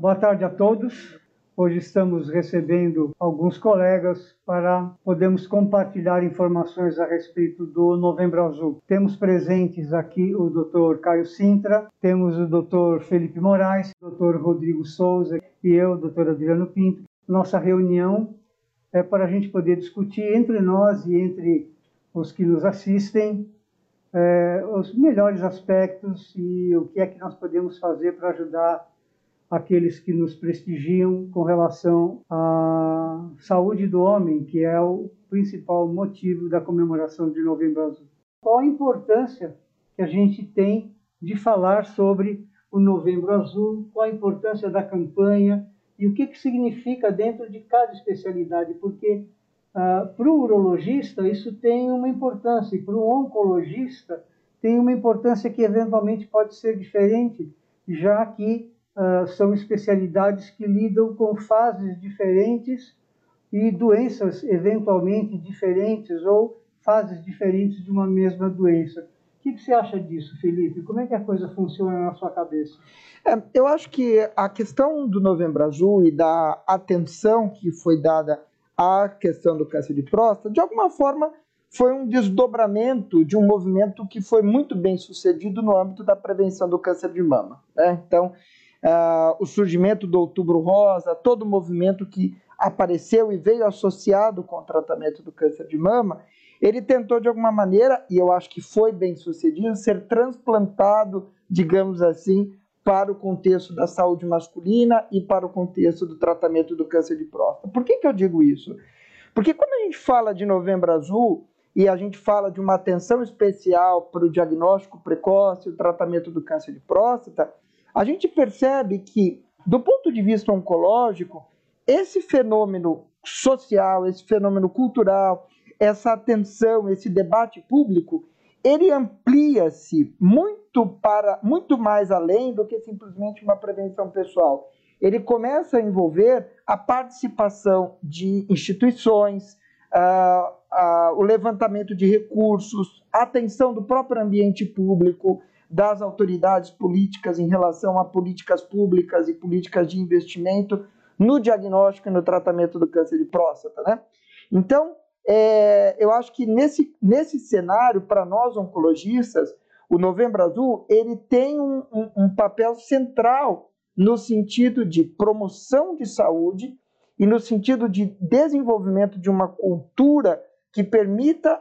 Boa tarde a todos. Hoje estamos recebendo alguns colegas para podermos compartilhar informações a respeito do Novembro Azul. Temos presentes aqui o Dr. Caio Sintra, temos o Dr. Felipe Moraes, Dr. Rodrigo Souza e eu, Dr. Adriano Pinto. Nossa reunião é para a gente poder discutir entre nós e entre os que nos assistem é, os melhores aspectos e o que é que nós podemos fazer para ajudar aqueles que nos prestigiam com relação à saúde do homem, que é o principal motivo da comemoração de Novembro Azul. Qual a importância que a gente tem de falar sobre o Novembro Azul, qual a importância da campanha? E o que, que significa dentro de cada especialidade, porque ah, para o urologista isso tem uma importância e para o oncologista tem uma importância que eventualmente pode ser diferente, já que uh, são especialidades que lidam com fases diferentes e doenças eventualmente diferentes ou fases diferentes de uma mesma doença. O que, que você acha disso, Felipe? Como é que a coisa funciona na sua cabeça? É, eu acho que a questão do Novembro Azul e da atenção que foi dada à questão do câncer de próstata, de alguma forma, foi um desdobramento de um movimento que foi muito bem sucedido no âmbito da prevenção do câncer de mama. Né? Então, uh, o surgimento do Outubro Rosa, todo o movimento que apareceu e veio associado com o tratamento do câncer de mama, ele tentou de alguma maneira, e eu acho que foi bem sucedido, ser transplantado, digamos assim, para o contexto da saúde masculina e para o contexto do tratamento do câncer de próstata. Por que, que eu digo isso? Porque quando a gente fala de Novembro Azul e a gente fala de uma atenção especial para o diagnóstico precoce e o tratamento do câncer de próstata, a gente percebe que, do ponto de vista oncológico, esse fenômeno social, esse fenômeno cultural, essa atenção, esse debate público, ele amplia-se muito para muito mais além do que simplesmente uma prevenção pessoal. Ele começa a envolver a participação de instituições, uh, uh, o levantamento de recursos, a atenção do próprio ambiente público, das autoridades políticas em relação a políticas públicas e políticas de investimento no diagnóstico e no tratamento do câncer de próstata, né? Então, é, eu acho que nesse, nesse cenário, para nós oncologistas, o Novembro Azul ele tem um, um, um papel central no sentido de promoção de saúde e no sentido de desenvolvimento de uma cultura que permita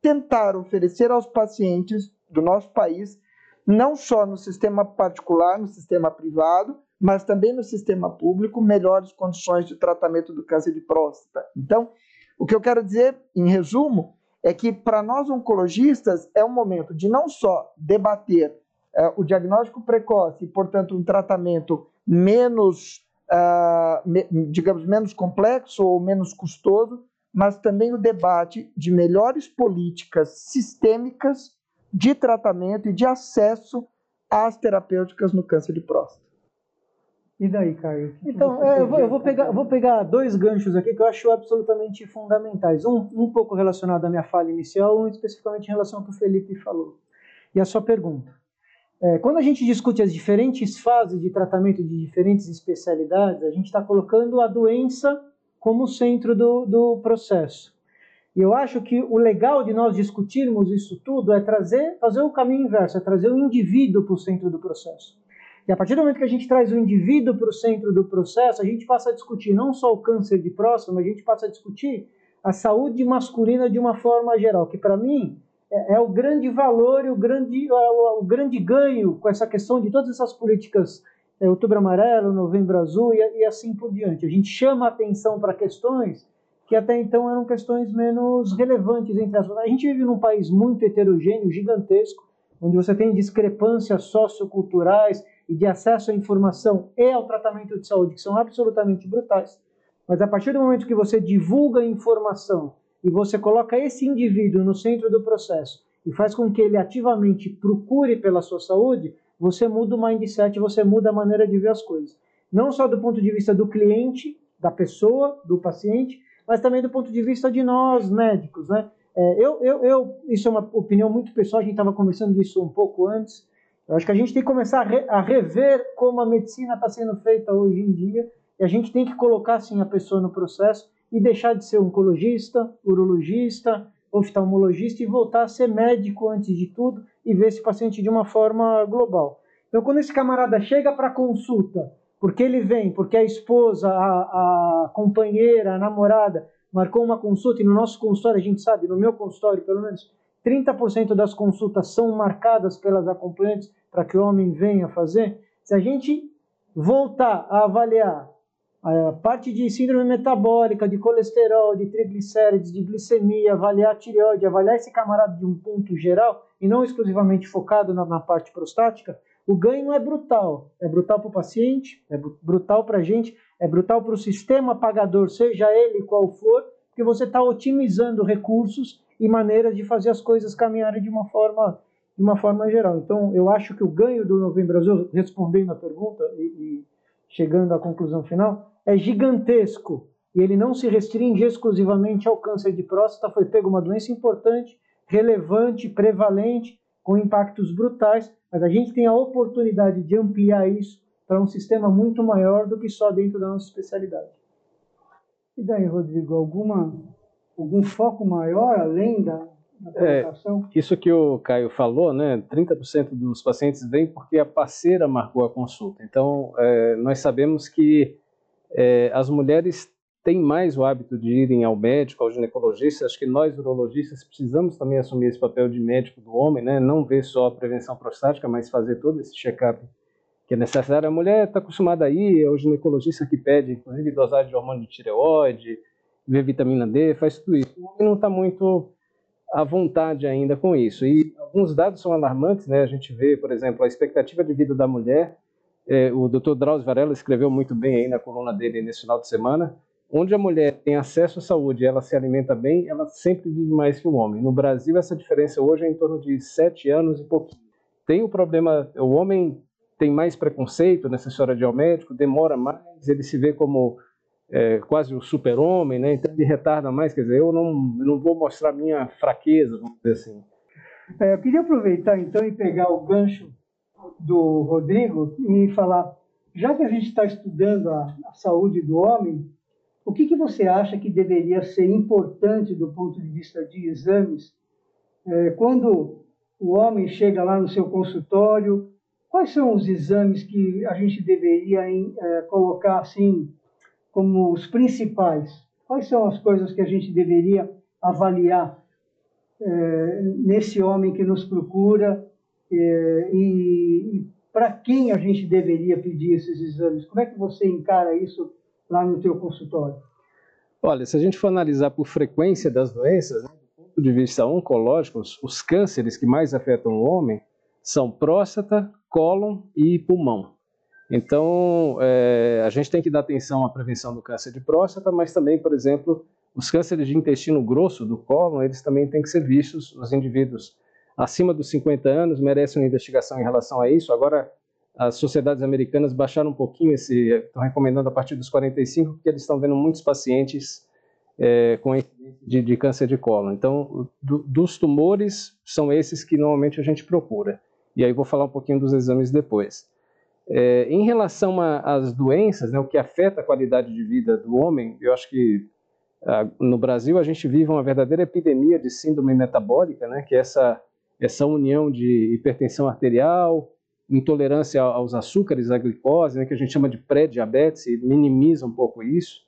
tentar oferecer aos pacientes do nosso país não só no sistema particular, no sistema privado, mas também no sistema público, melhores condições de tratamento do câncer de próstata. Então, o que eu quero dizer, em resumo, é que para nós oncologistas é um momento de não só debater uh, o diagnóstico precoce e, portanto, um tratamento menos, uh, me, digamos, menos complexo ou menos custoso, mas também o debate de melhores políticas sistêmicas de tratamento e de acesso às terapêuticas no câncer de próstata. E daí, Caio? Então, é, eu, vou, eu vou, pegar, vou pegar dois ganchos aqui que eu acho absolutamente fundamentais. Um, um pouco relacionado à minha fala inicial, um especificamente em relação ao que o Felipe falou. E a sua pergunta. É, quando a gente discute as diferentes fases de tratamento de diferentes especialidades, a gente está colocando a doença como centro do, do processo. E eu acho que o legal de nós discutirmos isso tudo é trazer, fazer o caminho inverso, é trazer o indivíduo para o centro do processo. E a partir do momento que a gente traz o indivíduo para o centro do processo, a gente passa a discutir não só o câncer de próstata, mas a gente passa a discutir a saúde masculina de uma forma geral, que para mim é, é, o grande valor e o grande, é o, o, grande ganho com essa questão de todas essas políticas, é, Outubro Amarelo, Novembro Azul e, e assim por diante. A gente chama a atenção para questões que até então eram questões menos relevantes entre as A gente vive num país muito heterogêneo, gigantesco, onde você tem discrepâncias socioculturais e de acesso à informação e ao tratamento de saúde que são absolutamente brutais. Mas a partir do momento que você divulga a informação e você coloca esse indivíduo no centro do processo e faz com que ele ativamente procure pela sua saúde, você muda o mindset, você muda a maneira de ver as coisas. Não só do ponto de vista do cliente, da pessoa, do paciente, mas também do ponto de vista de nós, médicos, né? É, eu, eu, eu, isso é uma opinião muito pessoal, a gente estava conversando disso um pouco antes. Eu acho que a gente tem que começar a, re, a rever como a medicina está sendo feita hoje em dia e a gente tem que colocar assim a pessoa no processo e deixar de ser oncologista, urologista, oftalmologista e voltar a ser médico antes de tudo e ver esse paciente de uma forma global. Então, quando esse camarada chega para consulta, porque ele vem, porque a esposa, a, a companheira, a namorada marcou uma consulta e no nosso consultório, a gente sabe, no meu consultório pelo menos, 30% das consultas são marcadas pelas acompanhantes para que o homem venha fazer. Se a gente voltar a avaliar a parte de síndrome metabólica, de colesterol, de triglicérides, de glicemia, avaliar a tireoide, avaliar esse camarada de um ponto geral e não exclusivamente focado na, na parte prostática, o ganho é brutal. É brutal para o paciente, é brutal para a gente, é brutal para o sistema pagador, seja ele qual for, porque você está otimizando recursos e maneiras de fazer as coisas caminharem de uma forma de uma forma geral. Então, eu acho que o ganho do Novembro Azul, respondendo a pergunta e, e chegando à conclusão final, é gigantesco e ele não se restringe exclusivamente ao câncer de próstata, foi pego uma doença importante, relevante, prevalente, com impactos brutais, mas a gente tem a oportunidade de ampliar isso para um sistema muito maior do que só dentro da nossa especialidade. E daí, Rodrigo, alguma, algum foco maior além da, é, isso que o Caio falou, né? 30% dos pacientes vêm porque a parceira marcou a consulta. Então, é, nós sabemos que é, as mulheres têm mais o hábito de irem ao médico, ao ginecologista. Acho que nós, urologistas, precisamos também assumir esse papel de médico do homem, né? Não ver só a prevenção prostática, mas fazer todo esse check-up que é necessário. A mulher está acostumada a ir, é o ginecologista que pede, inclusive, dosagem de hormônio de tireoide, ver vitamina D, faz tudo isso. O homem não está muito à vontade ainda com isso. E alguns dados são alarmantes, né? A gente vê, por exemplo, a expectativa de vida da mulher é, o Dr. Drauzio Varela escreveu muito bem aí na coluna dele nesse final de semana, onde a mulher tem acesso à saúde, ela se alimenta bem, ela sempre vive mais que o homem. No Brasil essa diferença hoje é em torno de sete anos e pouquinho. Tem o problema, o homem tem mais preconceito nessa história de ao médico, demora mais, ele se vê como é, quase o super-homem, né? então ele retarda mais, quer dizer, eu não, não vou mostrar minha fraqueza, vamos dizer assim. É, eu queria aproveitar então e pegar o gancho do Rodrigo e falar, já que a gente está estudando a, a, saúde do homem, o que, que você acha que deveria ser importante do ponto de vista de exames é, quando o homem chega lá no seu consultório? Quais são os exames que a gente deveria em, é, colocar assim como os principais? Quais são as coisas que a gente deveria avaliar é, nesse homem que nos procura é, e, e para quem a gente deveria pedir esses exames? Como é que você encara isso lá no teu consultório? Olha, se a gente for analisar por frequência das doenças, né, do ponto de vista oncológico, os, cânceres que mais afetam o homem são próstata, cólon e pulmão. Então, é, a gente tem que dar atenção à prevenção do câncer de próstata, mas também, por exemplo, os cânceres de intestino grosso do cólon, eles também têm que ser vistos nos indivíduos acima dos 50 anos merecem uma investigação em relação a isso. Agora, as sociedades americanas baixaram um pouquinho esse, estão recomendando a partir dos 45, porque eles estão vendo muitos pacientes é, com de, de, câncer de colo. Então, do, dos tumores, são esses que normalmente a gente procura. E aí vou falar um pouquinho dos exames depois. É, em relação às doenças, né, o que afeta a qualidade de vida do homem, eu acho que ah, no Brasil a gente vive uma verdadeira epidemia de síndrome metabólica, né, que é essa essa união de hipertensão arterial, intolerância aos açúcares, à glicose, né, que a gente chama de pré-diabetes, minimiza um pouco isso,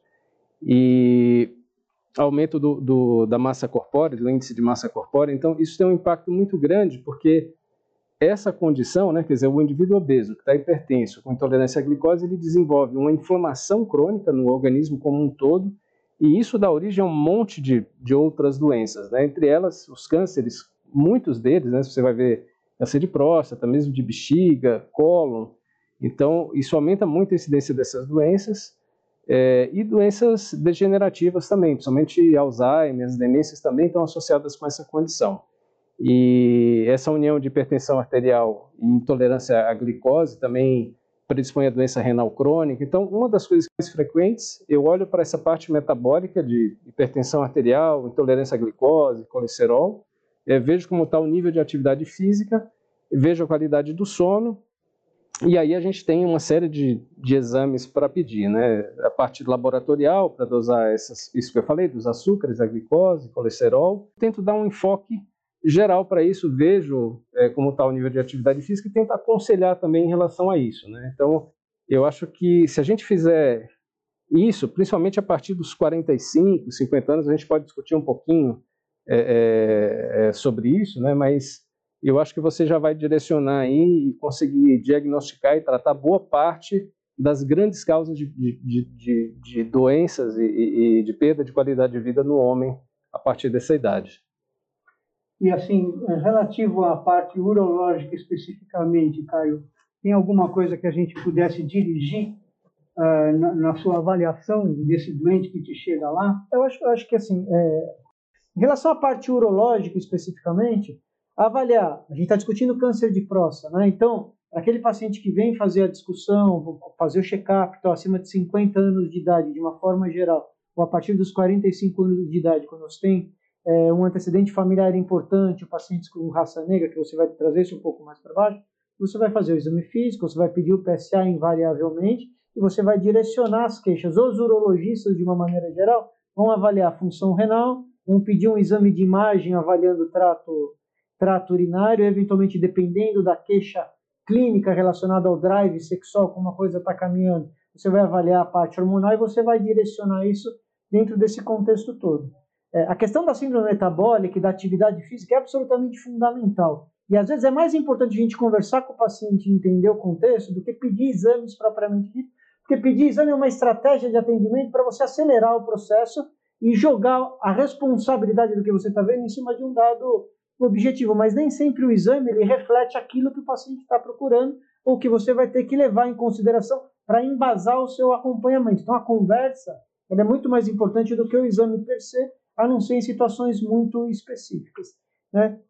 e aumento do, do, da massa corpórea, do índice de massa corpórea. Então, isso tem um impacto muito grande, porque essa condição, né, quer dizer, o indivíduo obeso que está hipertenso, com intolerância à glicose, ele desenvolve uma inflamação crônica no organismo como um todo, e isso dá origem a um monte de, de outras doenças, né, entre elas os cânceres muitos deles, né, você vai ver câncer de próstata, mesmo de bexiga, cólon. Então, isso aumenta muito a incidência dessas doenças é, e doenças degenerativas também, principalmente Alzheimer, as demências também estão associadas com essa condição. E essa união de hipertensão arterial e intolerância à glicose também predispõe à doença renal crônica. Então, uma das coisas mais frequentes, eu olho para essa parte metabólica de hipertensão arterial, intolerância à glicose, colesterol, é, vejo como está o nível de atividade física vejo a qualidade do sono, e aí a gente tem uma série de, de exames para pedir, né? A parte laboratorial, para dosar essas, isso que eu falei, dos açúcares, a glicose, colesterol. Tento dar um enfoque geral para isso, vejo é, como está o nível de atividade física e tento aconselhar também em relação a isso, né? Então, eu acho que se a gente fizer isso, principalmente a partir dos 45, 50 anos, a gente pode discutir um pouquinho é, é, é sobre isso, né? Mas eu acho que você já vai direcionar aí e conseguir diagnosticar e tratar boa parte das grandes causas de, de, de, de doenças e, e, de perda de qualidade de vida no homem a partir dessa idade. E assim, relativo à parte urológica especificamente, Caio, tem alguma coisa que a gente pudesse dirigir uh, na, na, sua avaliação desse doente que te chega lá? Eu acho, eu acho que assim, é, em relação à parte urológica especificamente, avaliar. A gente está discutindo câncer de próstata, né? Então, aquele paciente que vem fazer a discussão, fazer o check-up, então, acima de 50 anos de idade, de uma forma geral, ou a partir dos 45 anos de idade, quando você tem é, um antecedente familiar importante, o paciente com raça negra, que você vai trazer isso um pouco mais para baixo, você vai fazer o exame físico, você vai pedir o PSA invariavelmente, e você vai direcionar as queixas. Os urologistas, de uma maneira geral, vão avaliar a função renal, vão pedir um exame de imagem avaliando o trato trato urinário, eventualmente dependendo da queixa clínica relacionada ao drive sexual, como a coisa está caminhando, você vai avaliar a parte hormonal e você vai direcionar isso dentro desse contexto todo. É, a questão da síndrome metabólica e da atividade física é absolutamente fundamental. E às vezes é mais importante a gente conversar com o paciente e entender o contexto do que pedir exames propriamente dito, porque pedir exame é uma estratégia de atendimento para você acelerar o processo e jogar a responsabilidade do que você está vendo em cima de um dado objetivo, mas nem sempre o exame ele reflete aquilo que o paciente está procurando ou que você vai ter que levar em consideração para embasar o seu acompanhamento. Então, a conversa é muito mais importante do que o exame per se, a não ser em situações muito específicas. Né?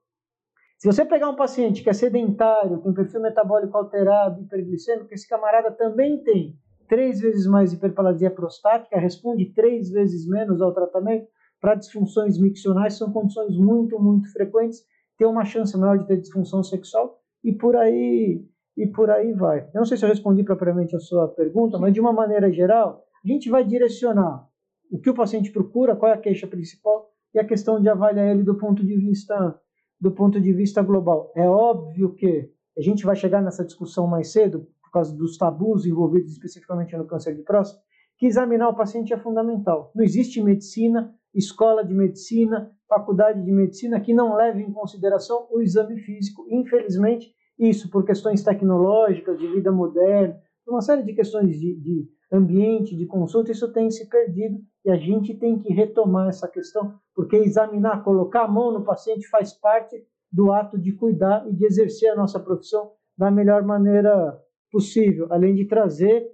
Se você pegar um paciente que é sedentário, tem perfil metabólico alterado, hiperglicêmico, esse camarada também tem três vezes mais hiperplasia prostática, responde três vezes menos ao tratamento, para disfunções miccionais são condições muito, muito frequentes, tem uma chance maior de ter disfunção sexual e por aí e por aí vai. Eu não sei se eu respondi propriamente a sua pergunta, mas de uma maneira geral, a gente vai direcionar o que o paciente procura, qual é a queixa principal e a questão de avaliar ele do ponto de vista do ponto de vista global. É óbvio que a gente vai chegar nessa discussão mais cedo causa dos tabus envolvidos especificamente no câncer de próstata, que examinar o paciente é fundamental. Não existe medicina escola de medicina, faculdade de medicina que não leve em consideração o exame físico. Infelizmente, isso por questões tecnológicas, de vida moderna, uma série de questões de, de ambiente, de consulta, isso tem se perdido e a gente tem que retomar essa questão, porque examinar, colocar a mão no paciente faz parte do ato de cuidar e de exercer a nossa profissão da melhor maneira possível, além de trazer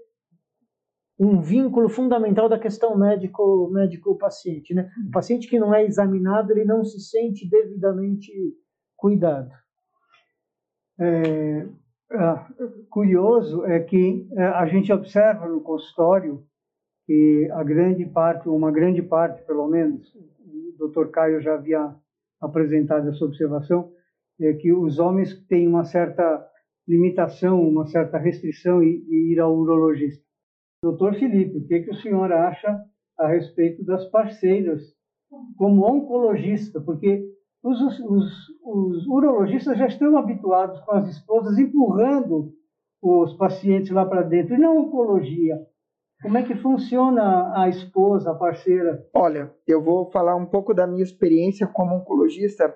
um vínculo fundamental da questão médico médico paciente, né? O paciente que não é examinado ele não se sente devidamente cuidado. É, é, curioso é que é, a gente observa no consultório que a grande parte, uma grande parte, pelo menos, o Dr. Caio já havia apresentado essa observação, é que os homens têm uma certa limitação, uma certa restrição em ir ao urologista. Doutor Felipe, o que, que o senhor acha a respeito das parceiras como oncologista? Porque os, os, os urologistas já estão habituados com as esposas empurrando os pacientes lá para dentro, e na oncologia. Como é que funciona a esposa, a parceira? Olha, eu vou falar um pouco da minha experiência como oncologista.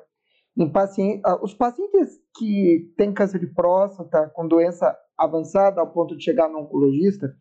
Em paciente, ah, os pacientes que têm câncer de próstata com doença avançada ao ponto de chegar no oncologista,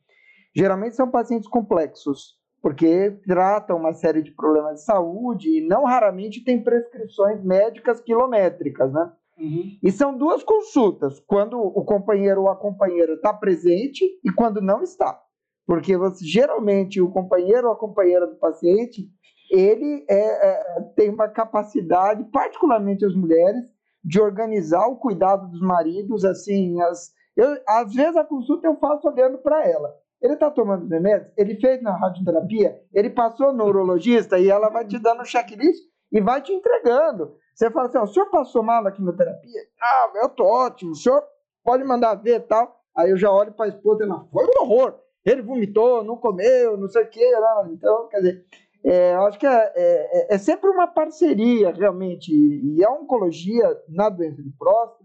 Geralmente são pacientes complexos, porque tratam uma série de problemas de saúde e não raramente têm prescrições médicas quilométricas, né? Uhum. E são duas consultas, quando o companheiro ou a companheira está presente e quando não está. Porque você, geralmente o companheiro ou a companheira do paciente, ele é, é, tem uma capacidade, particularmente as mulheres, de organizar o cuidado dos maridos, assim, as, eu, às vezes a consulta eu faço olhando para ela. Ele está tomando remédios, ele fez na radioterapia, ele passou no urologista e ela vai te dando um checklist e vai te entregando. Você fala assim, o senhor passou mal na quimioterapia? Ah, eu tô ótimo, o senhor pode mandar ver tal. Aí eu já olho para a esposa e ela, foi um horror. Ele vomitou, não comeu, não sei o quê. Então, quer dizer, é, eu acho que é, é, é, sempre uma parceria, realmente. E a oncologia na doença de próstata,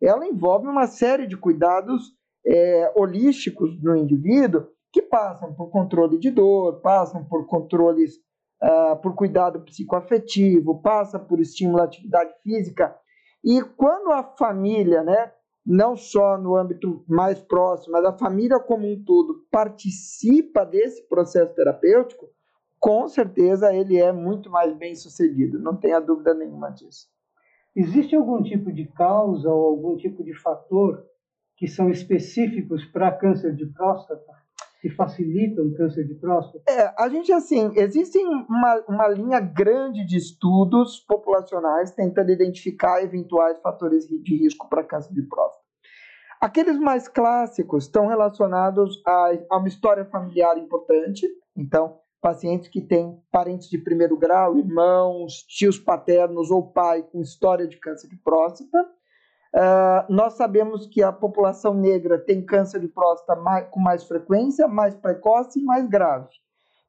ela envolve uma série de cuidados é, holísticos no indivíduo que passam por controle de dor, passam por controles, uh, por cuidado psicoafetivo, passa por estímulo à atividade física. E quando a família, né, não só no âmbito mais próximo, mas a família como um todo participa desse processo terapêutico, com certeza ele é muito mais bem sucedido, não tenha dúvida nenhuma disso. Existe algum tipo de causa ou algum tipo de fator que são específicos para câncer de próstata? que facilitam o câncer de próstata? É, a gente, assim, existem uma, uma linha grande de estudos populacionais tentando identificar eventuais fatores de risco para câncer de próstata. Aqueles mais clássicos estão relacionados a, a uma história familiar importante, então, pacientes que têm parentes de primeiro grau, irmãos, tios paternos ou pai com história de câncer de próstata. Uh, nós sabemos que a população negra tem câncer de próstata mais, com mais frequência, mais precoce e mais grave.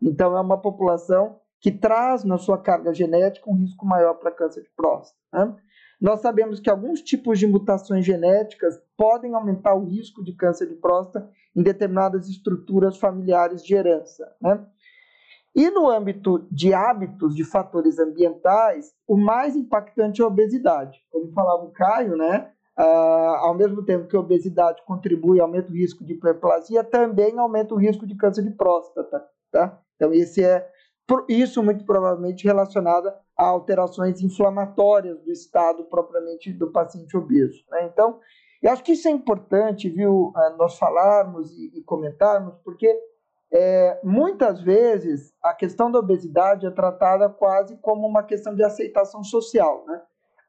Então, é uma população que traz na sua carga genética um risco maior para câncer de próstata. Né? Nós sabemos que alguns tipos de mutações genéticas podem aumentar o risco de câncer de próstata em determinadas estruturas familiares de herança. Né? E no âmbito de hábitos, de fatores ambientais, o mais impactante é a obesidade. Como falava o Caio, né? Ah, ao mesmo tempo que a obesidade contribui aumenta o risco de hiperplasia, também aumenta o risco de câncer de próstata. Tá? Então, esse é isso muito provavelmente relacionado a alterações inflamatórias do estado propriamente do paciente obeso. Né? Então, eu acho que isso é importante, viu, ah, nós falarmos e, e comentarmos, porque é, muitas vezes a questão da obesidade é tratada quase como uma questão de aceitação social. Né?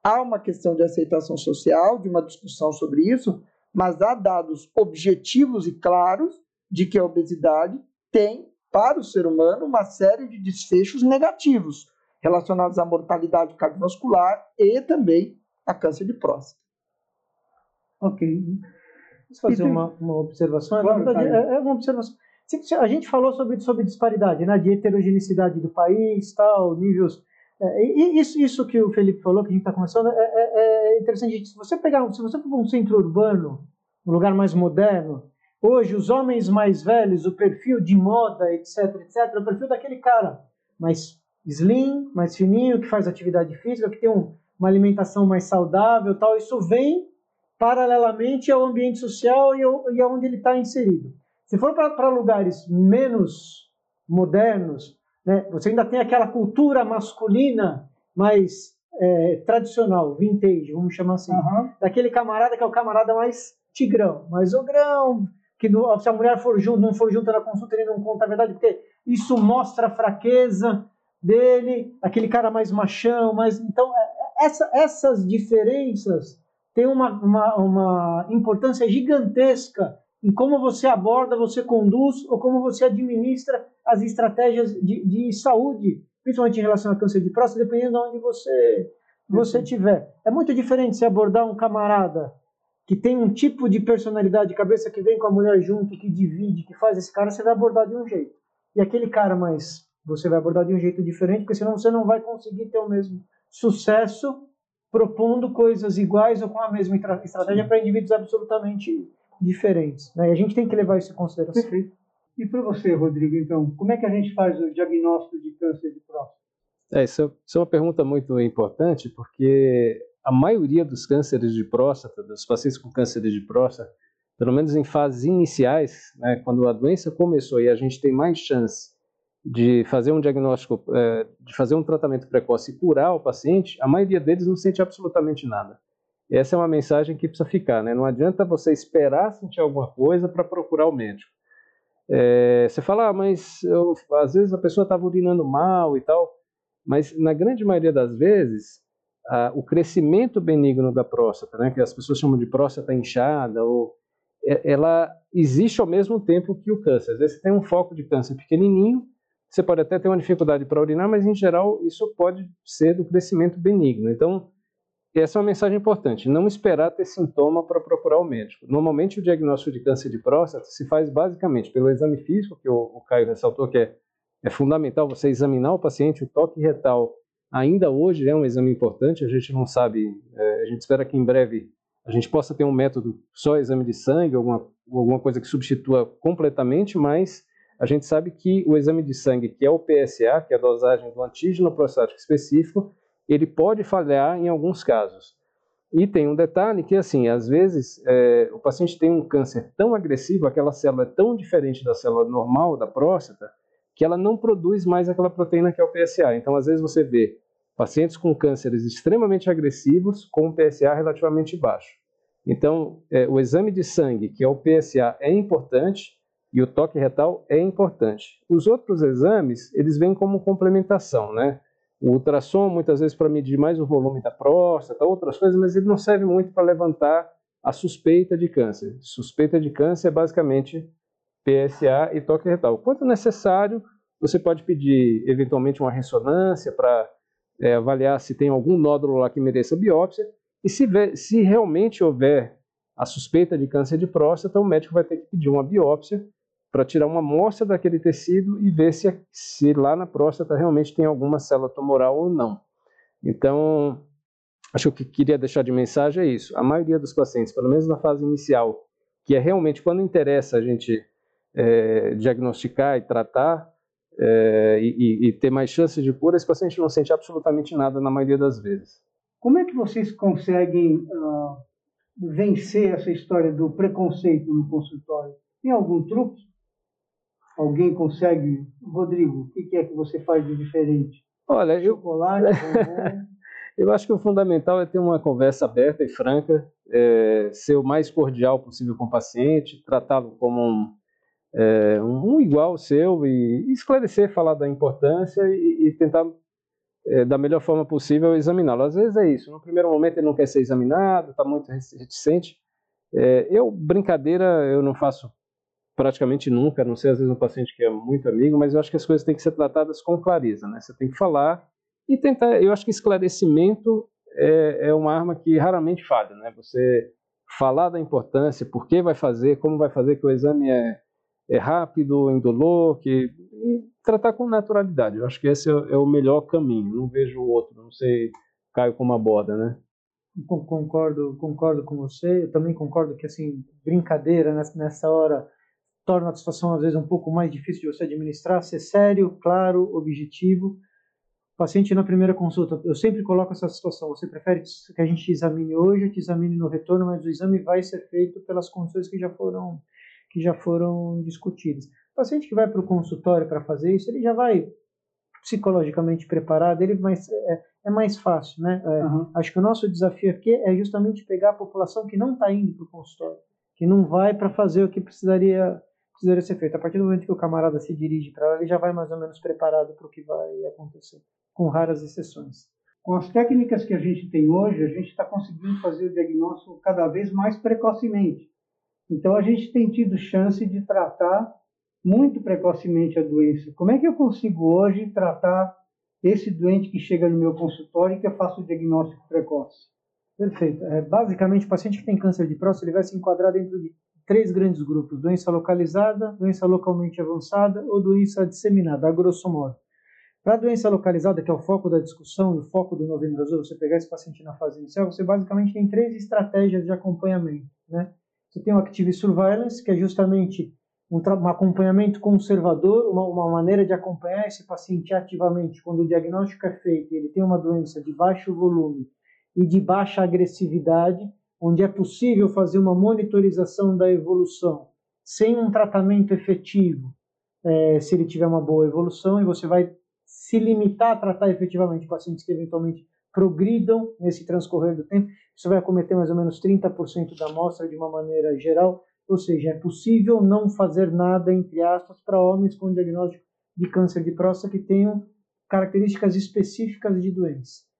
Há uma questão de aceitação social, de uma discussão sobre isso, mas há dados objetivos e claros de que a obesidade tem, para o ser humano, uma série de desfechos negativos relacionados à mortalidade cardiovascular e também a câncer de próstata. Ok. Vamos fazer uma, uma observação. Claro, verdade, é, é uma observação. A gente falou sobre, sobre disparidade, né, de heterogeneidade do país, tal, níveis. É, isso, isso que o Felipe falou, que a gente está conversando, é, é, é, interessante. Se você pegar, se você for um centro urbano, um lugar mais moderno, hoje os homens mais velhos, o perfil de moda, etc, etc, o perfil daquele cara mais slim, mais fininho, que faz atividade física, que tem um, uma alimentação mais saudável, tal. Isso vem paralelamente ao ambiente social e, e aonde ele está inserido. Se for para lugares menos modernos, né, você ainda tem aquela cultura masculina mais é, tradicional, vintage, vamos chamar assim. Uhum. Daquele camarada que é o camarada mais tigrão, mais ogrão, que do, se a mulher for junto, não for junto na consulta, ele não conta a verdade, porque isso mostra a fraqueza dele, aquele cara mais machão, mas então é, é, essa, essas diferenças têm uma, uma, uma importância gigantesca em como você aborda, você conduz ou como você administra as estratégias de, de saúde, principalmente em relação ao câncer de próstata, dependendo de onde você você estiver. É muito diferente se abordar um camarada que tem um tipo de personalidade, cabeça que vem com a mulher junto, que divide, que faz esse cara, você vai abordar de um jeito. E aquele cara mais, você vai abordar de um jeito diferente, porque senão você não vai conseguir ter o mesmo sucesso propondo coisas iguais ou com a mesma estratégia para indivíduos absolutamente diferentes. Né? E a gente tem que levar isso em consideração. Perfeito. E para você, Rodrigo, então, como é que a gente faz o diagnóstico de câncer de próstata? É, isso, é, isso é uma pergunta muito importante, porque a maioria dos cânceres de próstata, dos pacientes com câncer de próstata, pelo menos em fases iniciais, né, quando a doença começou e a gente tem mais chance de fazer um diagnóstico, é, de fazer um tratamento precoce e curar o paciente, a maioria deles não sente absolutamente nada. Essa é uma mensagem que precisa ficar, né? Não adianta você esperar sentir alguma coisa para procurar o médico. É, você fala, ah, mas eu, às vezes a pessoa estava urinando mal e tal, mas na grande maioria das vezes a, o crescimento benigno da próstata, né, que as pessoas chamam de próstata inchada, ou, é, ela existe ao mesmo tempo que o câncer. Às vezes você tem um foco de câncer pequenininho, você pode até ter uma dificuldade para urinar, mas em geral isso pode ser do crescimento benigno. Então essa é uma mensagem importante. Não esperar ter sintoma para procurar o médico. Normalmente, o diagnóstico de câncer de próstata se faz basicamente pelo exame físico, que o, o Caio ressaltou que é, é fundamental você examinar o paciente. O toque retal ainda hoje é um exame importante. A gente não sabe, é, a gente espera que em breve a gente possa ter um método só exame de sangue, alguma, alguma coisa que substitua completamente, mas a gente sabe que o exame de sangue, que é o PSA, que é a dosagem do antígeno prostático específico, ele pode falhar em alguns casos. E tem um detalhe que, assim, às vezes é, o paciente tem um câncer tão agressivo, aquela célula é tão diferente da célula normal da próstata, que ela não produz mais aquela proteína que é o PSA. Então, às vezes você vê pacientes com cânceres extremamente agressivos com um PSA relativamente baixo. Então, é, o exame de sangue, que é o PSA, é importante e o toque retal é importante. Os outros exames, eles vêm como complementação, né? O ultrassom, muitas vezes, para medir mais o volume da próstata, outras coisas, mas ele não serve muito para levantar a suspeita de câncer. Suspeita de câncer é basicamente PSA e toque retal. Quanto necessário, você pode pedir, eventualmente, uma ressonância para é, avaliar se tem algum nódulo lá que mereça biópsia. E se, se realmente houver a suspeita de câncer de próstata, o médico vai ter que pedir uma biópsia para tirar uma amostra daquele tecido e ver se, se lá na próstata realmente tem alguma célula tumoral ou não. Então, acho que que queria deixar de mensagem é isso. A maioria dos pacientes, pelo menos na fase inicial, que é realmente quando interessa a gente é, diagnosticar e tratar é, e, e, ter mais chances de cura, esse paciente não sente absolutamente nada na maioria das vezes. Como é que vocês conseguem uh, vencer essa história do preconceito no consultório? Tem algum truque? Alguém consegue? Rodrigo, o que é que você faz de diferente? Olha, Chocolate, eu... eu acho que o fundamental é ter uma conversa aberta e franca, é, ser o mais cordial possível com o paciente, tratá-lo como um, é, um, igual seu e esclarecer, falar da importância e, e tentar é, da melhor forma possível examiná-lo. Às vezes é isso, no primeiro momento ele não quer ser examinado, está muito reticente. É, eu, brincadeira, eu não faço praticamente nunca, a não ser às vezes um paciente que é muito amigo, mas eu acho que as coisas têm que ser tratadas com clareza, né? Você tem que falar e tentar. Eu acho que esclarecimento é, é uma arma que raramente falha, né? Você falar da importância, por que vai fazer, como vai fazer, que o exame é, é rápido, indolor, que e tratar com naturalidade. Eu acho que esse é, é o melhor caminho. Não vejo o outro, não sei, caio uma borda, né? Concordo, concordo com você. Eu também concordo que assim brincadeira nessa hora torna a situação às vezes um pouco mais difícil de você administrar, ser sério, claro, objetivo. O paciente na primeira consulta, eu sempre coloco essa situação, você prefere que a gente te examine hoje, te examine no retorno, mas o exame vai ser feito pelas condições que já foram que já foram discutidas. O paciente que vai para o consultório para fazer isso, ele já vai psicologicamente preparado, ele mais, é, é mais fácil, né? É, uhum. Acho que o nosso desafio aqui é justamente pegar a população que não está indo para o consultório, que não vai para fazer o que precisaria precisaria ser feito. A partir do momento que o camarada se dirige para lá, ele já vai mais ou menos preparado para o que vai acontecer, com raras exceções. Com as técnicas que a gente tem hoje, a gente está conseguindo fazer o diagnóstico cada vez mais precocemente. Então, a gente tem tido chance de tratar muito precocemente a doença. Como é que eu consigo hoje tratar esse doente que chega no meu consultório e que eu faço o diagnóstico precoce? Perfeito. É, basicamente, o paciente que tem câncer de próstata ele vai se enquadrar dentro de três grandes grupos: doença localizada, doença localmente avançada ou doença disseminada, a grosso modo. Para a doença localizada, que é o foco da discussão e o foco do Novembro Azul, você pegar esse paciente na fase inicial, você basicamente tem três estratégias de acompanhamento. Né? Você tem o Active Surveillance, que é justamente um, um acompanhamento conservador, uma, uma, maneira de acompanhar esse paciente ativamente quando o diagnóstico é feito ele tem uma doença de baixo volume e de baixa agressividade, onde é possível fazer uma monitorização da evolução sem um tratamento efetivo, é, se ele tiver uma boa evolução, e você vai se limitar a tratar efetivamente pacientes que eventualmente progridam nesse transcorrer do tempo, isso vai acometer mais ou menos 30% da amostra de uma maneira geral, ou seja, é possível não fazer nada, entre aspas, para homens com diagnóstico de câncer de próstata que tenham características específicas de doença.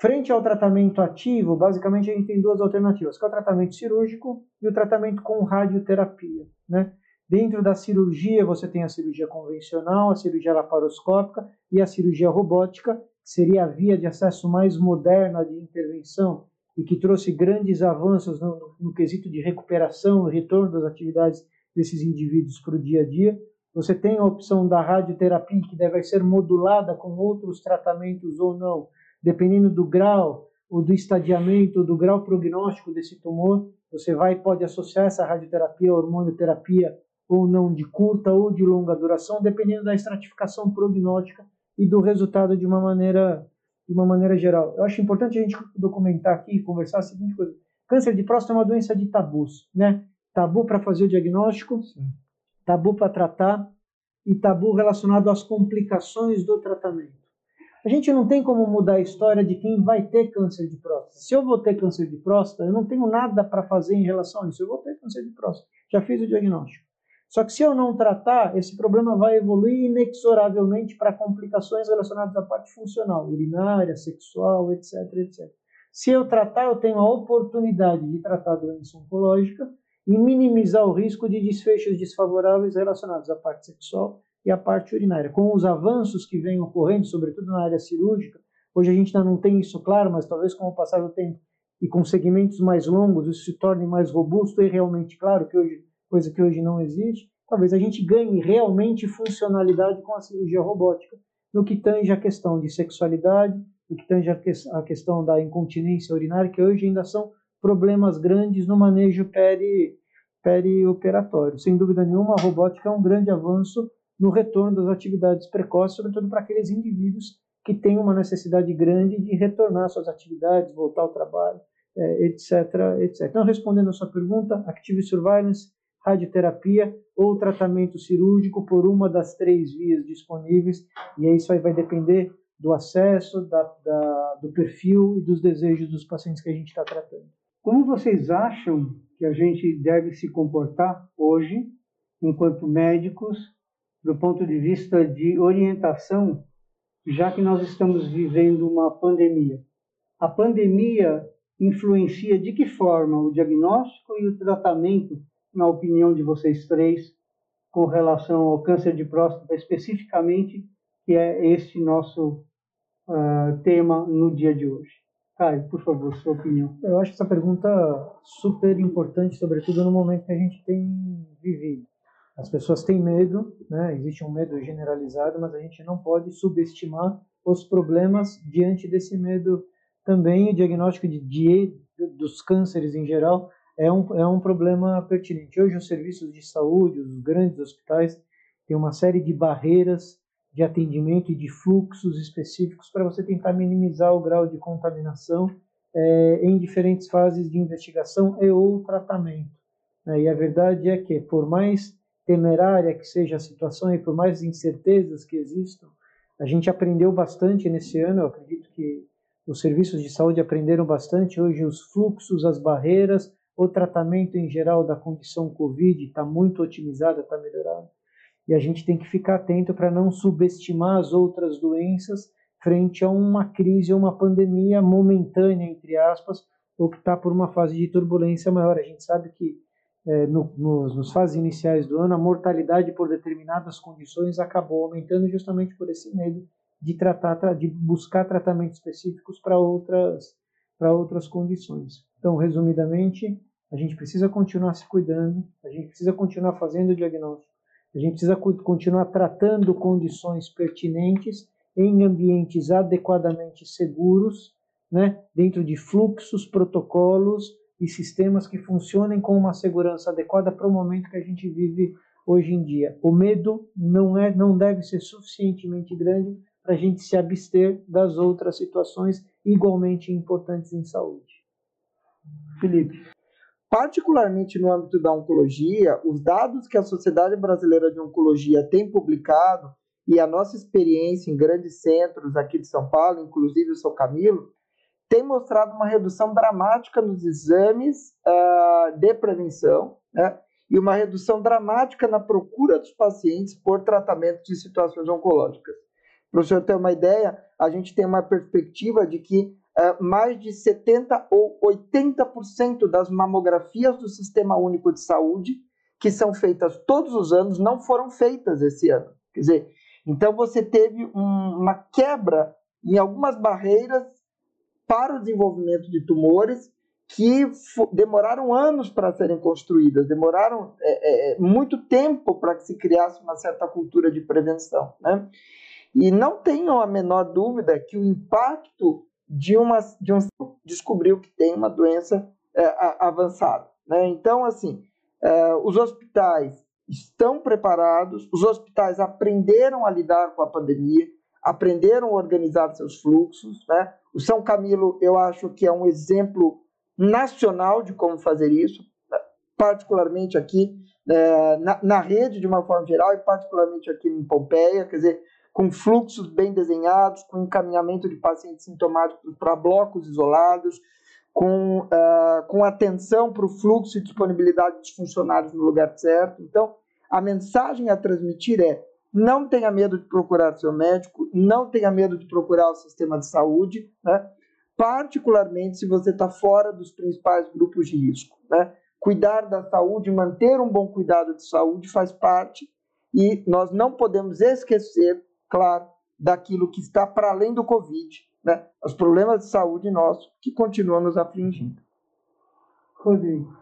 Frente ao tratamento ativo, basicamente a gente tem duas alternativas, que é o tratamento cirúrgico e o tratamento com radioterapia. Né? Dentro da cirurgia, você tem a cirurgia convencional, a cirurgia laparoscópica e a cirurgia robótica, que seria a via de acesso mais moderna de intervenção e que trouxe grandes avanços no, no, quesito de recuperação retorno das atividades desses indivíduos para o dia a dia. Você tem a opção da radioterapia, que deve ser modulada com outros tratamentos ou não, dependendo do grau ou do estadiamento, do grau prognóstico desse tumor. Você vai pode associar essa radioterapia, hormonioterapia ou não de curta ou de longa duração, dependendo da estratificação prognóstica e do resultado de uma maneira de uma maneira geral. Eu acho importante a gente documentar aqui e conversar a seguinte coisa: câncer de próstata é uma doença de tabus, né? Tabu para fazer o diagnóstico, Sim. tabu para tratar e tabu relacionado às complicações do tratamento. A gente não tem como mudar a história de quem vai ter câncer de próstata. Se eu vou ter câncer de próstata, eu não tenho nada para fazer em relação a isso. Eu vou ter câncer de próstata. Já fiz o diagnóstico. Só que se eu não tratar, esse problema vai evoluir inexoravelmente para complicações relacionadas à parte funcional, urinária, sexual, etc, etc. Se eu tratar, eu tenho a oportunidade de tratar a doença oncológica e minimizar o risco de desfechos desfavoráveis relacionados à parte sexual e à parte urinária. Com os avanços que vêm ocorrendo, sobretudo na área cirúrgica, hoje a gente ainda não tem isso claro, mas talvez com o passar do tempo e com segmentos mais longos, isso se torne mais robusto e realmente claro que hoje coisa que hoje não existe, talvez a gente ganhe realmente funcionalidade com a cirurgia robótica no que tange a questão de sexualidade, no que tange a questão da incontinência urinária, que hoje ainda são problemas grandes no manejo peri, perioperatório. Sem dúvida nenhuma, a robótica é um grande avanço no retorno das atividades precoces, sobretudo para aqueles indivíduos que têm uma necessidade grande de retornar às suas atividades, voltar ao trabalho, é, etc, etc. Então, respondendo a sua pergunta, Active Surveillance radioterapia ou tratamento cirúrgico por uma das três vias disponíveis, e isso aí vai depender do acesso, da, da, do perfil e dos desejos dos pacientes que a gente está tratando. Como vocês acham que a gente deve se comportar hoje, enquanto médicos, do ponto de vista de orientação, já que nós estamos vivendo uma pandemia? A pandemia influencia de que forma o diagnóstico e o tratamento na opinião de vocês três, com relação ao câncer de próstata especificamente, que é este nosso uh, tema no dia de hoje. Caio, por favor, sua opinião. Eu acho essa pergunta super importante, sobretudo no momento que a gente tem vivido. As pessoas têm medo, né? existe um medo generalizado, mas a gente não pode subestimar os problemas diante desse medo também. O diagnóstico de, de, dos cânceres em geral é um, é um problema pertinente. Hoje, os serviços de saúde, os grandes hospitais, têm uma série de barreiras de atendimento e de fluxos específicos para você tentar minimizar o grau de contaminação é, em diferentes fases de investigação e ou tratamento. Né? E a verdade é que, por mais temerária que seja a situação e por mais incertezas que existam, a gente aprendeu bastante nesse ano. Eu acredito que os serviços de saúde aprenderam bastante. Hoje, os fluxos, as barreiras, o tratamento em geral da condição Covid está muito otimizado, está melhorado. E a gente tem que ficar atento para não subestimar as outras doenças frente a uma crise ou uma pandemia momentânea, entre aspas, ou que está por uma fase de turbulência maior. A gente sabe que é, no, nos, nos fases iniciais do ano, a mortalidade por determinadas condições acabou aumentando justamente por esse medo de tratar, de buscar tratamentos específicos para outras, para outras condições. Então, resumidamente, a gente precisa continuar se cuidando, a gente precisa continuar fazendo o diagnóstico, a gente precisa continuar tratando condições pertinentes em ambientes adequadamente seguros, né, dentro de fluxos, protocolos e sistemas que funcionem com uma segurança adequada para o momento que a gente vive hoje em dia. O medo não é, não deve ser suficientemente grande para a gente se abster das outras situações igualmente importantes em saúde. Felipe particularmente no âmbito da oncologia, os dados que a Sociedade Brasileira de Oncologia tem publicado e a nossa experiência em grandes centros aqui de São Paulo, inclusive o São Camilo, tem mostrado uma redução dramática nos exames uh, de prevenção né, e uma redução dramática na procura dos pacientes por tratamento de situações oncológicas. Para o senhor ter uma ideia, a gente tem uma perspectiva de que é, mais de 70% ou 80% das mamografias do Sistema Único de Saúde, que são feitas todos os anos, não foram feitas esse ano. Quer dizer, então você teve um, uma quebra em algumas barreiras para o desenvolvimento de tumores que demoraram anos para serem construídas, demoraram é, é, é muito tempo para que se criasse uma certa cultura de prevenção. Né? E não tenham a menor dúvida que o impacto de, uma, de um descobriu que tem uma doença é, avançada. Né? Então, assim, é, os hospitais estão preparados, os hospitais aprenderam a lidar com a pandemia, aprenderam a organizar seus fluxos. Né? O São Camilo, eu acho que é um exemplo nacional de como fazer isso, particularmente aqui é, na, na, rede de uma forma geral e particularmente aqui em Pompeia, quer dizer, com fluxos bem desenhados, com encaminhamento de pacientes sintomáticos para blocos isolados, com, uh, com atenção para o fluxo e disponibilidade dos funcionários no lugar certo. Então, a mensagem a transmitir é: não tenha medo de procurar seu médico, não tenha medo de procurar o sistema de saúde, né? particularmente se você está fora dos principais grupos de risco. Né? Cuidar da saúde, manter um bom cuidado de saúde faz parte e nós não podemos esquecer, claro, daquilo que está para além do Covid, né? os problemas de saúde nossos que continuam nos afligindo. Rodrigo.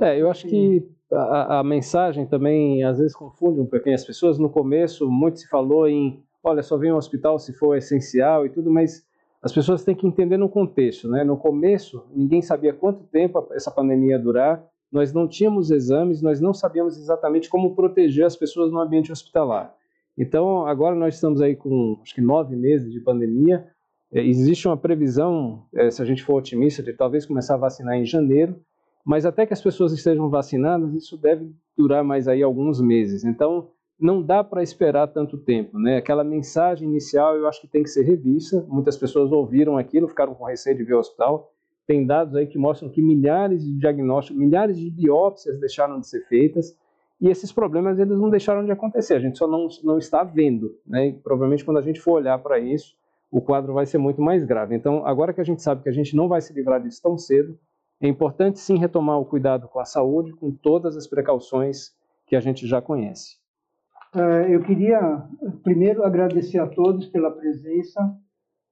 É, eu acho que a, a, mensagem também às vezes confunde um pouquinho as pessoas. No começo, muito se falou em, olha, só vem ao hospital se for essencial e tudo, mas as pessoas têm que entender no contexto, né? No começo, ninguém sabia quanto tempo essa pandemia ia durar, nós não tínhamos exames, nós não sabíamos exatamente como proteger as pessoas no ambiente hospitalar. Então, agora nós estamos aí com, acho que nove meses de pandemia, é, existe uma previsão, é, se a gente for otimista, de talvez começar a vacinar em janeiro, mas até que as pessoas estejam vacinadas, isso deve durar mais aí alguns meses. Então, não dá para esperar tanto tempo, né? Aquela mensagem inicial eu acho que tem que ser revista. Muitas pessoas ouviram aquilo, ficaram com receio de vir ao hospital. Tem dados aí que mostram que milhares de diagnósticos, milhares de biópsias deixaram de ser feitas e esses problemas eles não deixaram de acontecer. A gente só não, não está vendo, né? E provavelmente quando a gente for olhar para isso, o quadro vai ser muito mais grave. Então, agora que a gente sabe que a gente não vai se livrar disso tão cedo, é importante sim retomar o cuidado com a saúde, com todas as precauções que a gente já conhece. É, eu queria primeiro agradecer a todos pela presença.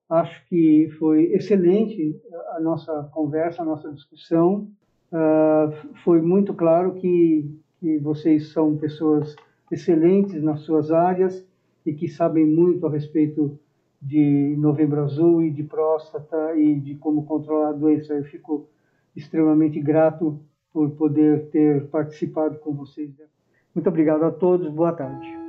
Acho que foi excelente a nossa conversa, a nossa discussão. É, foi muito claro que, que vocês são pessoas excelentes nas suas áreas e que sabem muito a respeito de Novembro Azul e de próstata e de como controlar a doença. Eu fico extremamente grato por poder ter participado com vocês. Muito obrigado a todos, boa tarde.